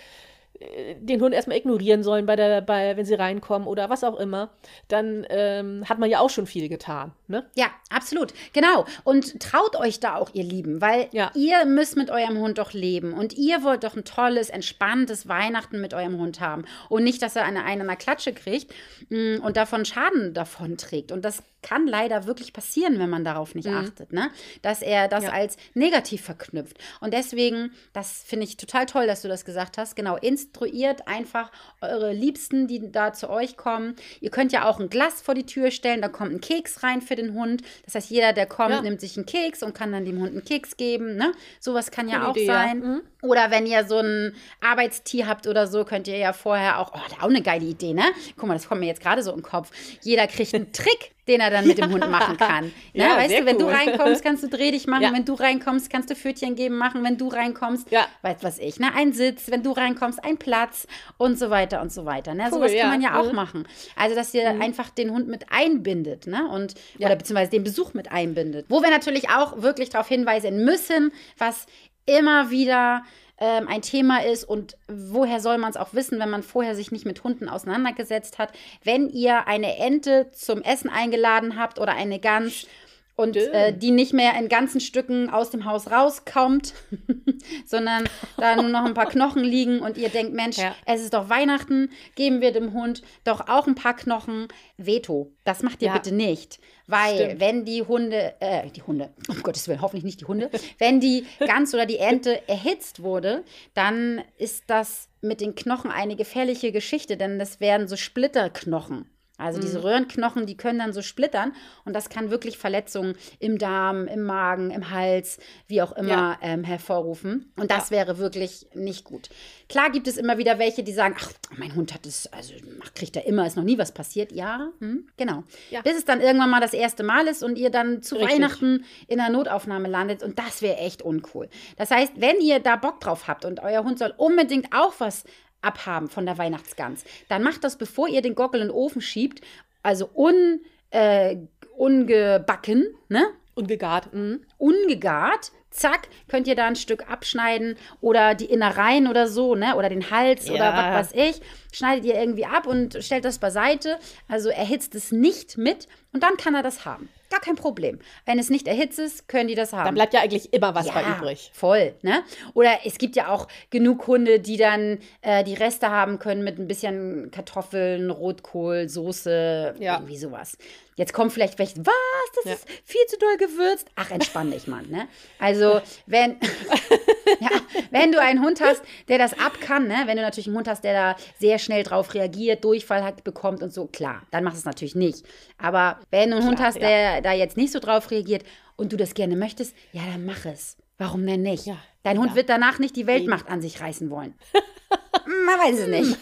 den Hund erstmal ignorieren sollen, bei der, bei, wenn sie reinkommen oder was auch immer, dann ähm, hat man ja auch schon viel getan. Ne? Ja, absolut. Genau. Und traut euch da auch, ihr Lieben, weil Ja. ihr müsst mit eurem Hund doch leben. Und ihr wollt doch ein tolles, entspanntes Weihnachten mit eurem Hund haben. Und nicht, dass er eine eine Klatsche kriegt mm, und davon Schaden davon trägt. Und das kann leider wirklich passieren, wenn man darauf nicht achtet. Ne? Dass er das Ja. als negativ verknüpft. Und deswegen, das finde ich total toll, dass du das gesagt hast. Genau, instruiert einfach eure Liebsten, die da zu euch kommen. Ihr könnt ja auch ein Glas vor die Tür stellen, da kommt ein Keks rein für den Hund. Das heißt, jeder, der kommt, Ja. nimmt sich einen Keks und kann dann dem Hund einen Keks geben. Ne? Sowas kann ja Gute auch Idee, ja. sein. Mhm. Oder wenn ihr so ein Arbeitstier habt oder so, könnt ihr ja vorher auch, oh, auch eine geile Idee, ne? Guck mal, das kommt mir jetzt gerade so im Kopf. Jeder kriegt einen Trick, den er dann mit dem Hund machen kann. Ne? Ja, weißt du, wenn du cool. reinkommst, kannst du dreh dich machen. Ja. Wenn du reinkommst, kannst du Pfötchen geben machen. Wenn du reinkommst, Ja. weißt was ich, ne? Ein Sitz, wenn du reinkommst, ein Platz und so weiter und so weiter. Ne? Cool, Sowas kann ja. man ja auch Mhm. machen. Also, dass ihr einfach den Hund mit einbindet, ne? Und, Ja. oder beziehungsweise den Besuch mit einbindet. Wo wir natürlich auch wirklich darauf hinweisen müssen, was immer wieder ähm, ein Thema ist und woher soll man es auch wissen, wenn man vorher sich nicht mit Hunden auseinandergesetzt hat. Wenn ihr eine Ente zum Essen eingeladen habt oder eine Gans und äh, die nicht mehr in ganzen Stücken aus dem Haus rauskommt, sondern da nur noch ein paar Knochen liegen und ihr denkt, Mensch, Ja. es ist doch Weihnachten, geben wir dem Hund doch auch ein paar Knochen. Veto, das macht ihr Ja. bitte nicht. Weil Stimmt. wenn die Hunde, äh, die Hunde, um Gottes Willen, hoffentlich nicht die Hunde, wenn die Gans oder die Ente erhitzt wurde, dann ist das mit den Knochen eine gefährliche Geschichte, denn das werden so Splitterknochen. Also Mhm. diese Röhrenknochen, die können dann so splittern und das kann wirklich Verletzungen im Darm, im Magen, im Hals, wie auch immer Ja. ähm, hervorrufen. Und das wäre wirklich nicht gut. Klar gibt es immer wieder welche, die sagen, ach, mein Hund hat es, also ach, kriegt er immer, ist noch nie was passiert. Ja, hm, genau. Ja. Bis es dann irgendwann mal das erste Mal ist und ihr dann zu Richtig. Weihnachten in der Notaufnahme landet und das wäre echt uncool. Das heißt, wenn ihr da Bock drauf habt und euer Hund soll unbedingt auch was abhaben von der Weihnachtsgans, dann macht das, bevor ihr den Gockel in den Ofen schiebt, also un, äh, ungebacken, ne? Ungegart. Mhm. ungegart. Zack, könnt ihr da ein Stück abschneiden oder die Innereien oder so, ne? Oder den Hals oder Ja. was weiß ich. Schneidet ihr irgendwie ab und stellt das beiseite. Also erhitzt es nicht mit und dann kann er das haben. Gar kein Problem. Wenn es nicht erhitzt ist, können die das haben. Da bleibt ja eigentlich immer was bei übrig. Voll, ne? Oder es gibt ja auch genug Hunde, die dann äh, die Reste haben können mit ein bisschen Kartoffeln, Rotkohl, Soße, Ja. irgendwie sowas. Jetzt kommt vielleicht welche, was, das Ja. ist viel zu doll gewürzt. Ach, entspann dich, Mann, ne? Also, wenn, ja, wenn du einen Hund hast, der das ab kann, ne? Wenn du natürlich einen Hund hast, der da sehr schnell drauf reagiert, Durchfall hat, bekommt und so, klar, dann machst du es natürlich nicht. Aber wenn du einen Hund Klar, hast, ja. der da jetzt nicht so drauf reagiert und du das gerne möchtest, ja, dann mach es. Warum denn nicht? Dein Hund wird danach nicht die Weltmacht an sich reißen wollen. Man weiß es nicht.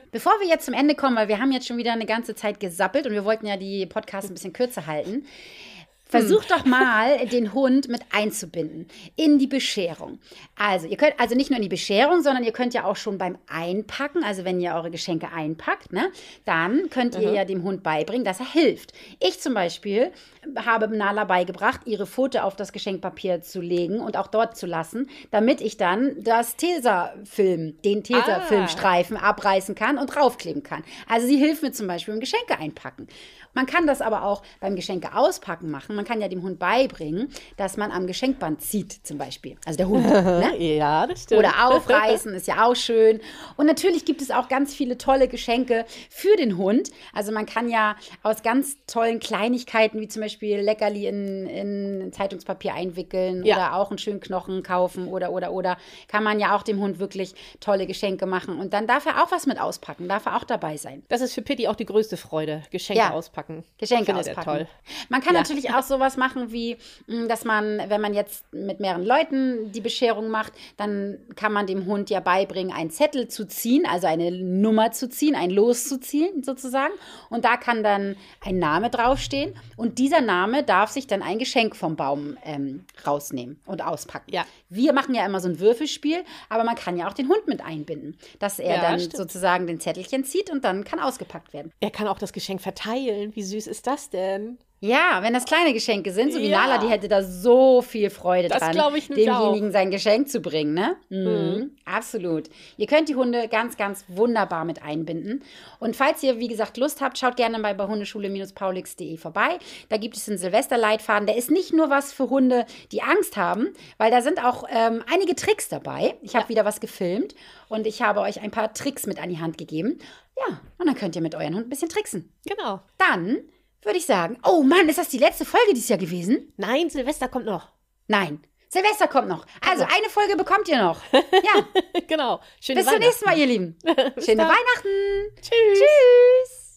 Bevor wir jetzt zum Ende kommen, weil wir haben jetzt schon wieder eine ganze Zeit gesappelt und wir wollten ja die Podcasts ein bisschen kürzer halten. Versuch doch mal, den Hund mit einzubinden in die Bescherung. Also, ihr könnt also nicht nur in die Bescherung, sondern ihr könnt ja auch schon beim Einpacken, also wenn ihr eure Geschenke einpackt, ne, dann könnt ihr ja dem Hund beibringen, dass er hilft. Ich zum Beispiel habe Nala beigebracht, ihre Pfote auf das Geschenkpapier zu legen und auch dort zu lassen, damit ich dann das Tesafilm, den Tesafilmstreifen abreißen kann und draufkleben kann. Also sie hilft mir zum Beispiel im Geschenke einpacken. Man kann das aber auch beim Geschenke auspacken machen. Man kann ja dem Hund beibringen, dass man am Geschenkband zieht, zum Beispiel. Also der Hund. ne? Ja, das stimmt. Oder aufreißen ist ja auch schön. Und natürlich gibt es auch ganz viele tolle Geschenke für den Hund. Also man kann ja aus ganz tollen Kleinigkeiten, wie zum Beispiel Leckerli in, in Zeitungspapier einwickeln Ja. oder auch einen schönen Knochen kaufen oder, oder, oder, kann man ja auch dem Hund wirklich tolle Geschenke machen. Und dann darf er auch was mit auspacken, darf er auch dabei sein. Das ist für Pitti auch die größte Freude. Geschenke Ja. auspacken. Geschenke Findet er auspacken. toll. Man kann Ja. natürlich auch sowas machen wie, mh, dass man, wenn man jetzt mit mehreren Leuten die Bescherung macht, dann kann man dem Hund ja beibringen, einen Zettel zu ziehen, also eine Nummer zu ziehen, ein Los zu ziehen sozusagen. Und da kann dann ein Name draufstehen und dieser Name darf sich dann ein Geschenk vom Baum ähm, rausnehmen und auspacken. Ja. Wir machen ja immer so ein Würfelspiel, aber man kann ja auch den Hund mit einbinden, dass er Ja, dann stimmt. sozusagen den Zettelchen zieht und dann kann ausgepackt werden. Er kann auch das Geschenk verteilen. Wie süß ist das denn? Ja, wenn das kleine Geschenke sind, so wie Ja. Nala, die hätte da so viel Freude Das dran, ich demjenigen sein Geschenk zu bringen, ne? Mhm. Absolut. Ihr könnt die Hunde ganz, ganz wunderbar mit einbinden. Und falls ihr, wie gesagt, Lust habt, schaut gerne mal bei hundeschule-paulix.de vorbei. Da gibt es einen Silvesterleitfaden. Der ist nicht nur was für Hunde, die Angst haben, weil da sind auch ähm, einige Tricks dabei. Ich habe wieder was gefilmt und ich habe euch ein paar Tricks mit an die Hand gegeben. Ja, und dann könnt ihr mit euren Hund ein bisschen tricksen. Genau. Dann würde ich sagen, oh Mann, ist das die letzte Folge dieses Jahr gewesen? Nein, Silvester kommt noch. Nein. Silvester kommt noch. Also eine Folge bekommt ihr noch. Ja, genau. Schöne bis zum nächsten Mal, ihr Lieben. Schöne. Weihnachten. Tschüss. Tschüss.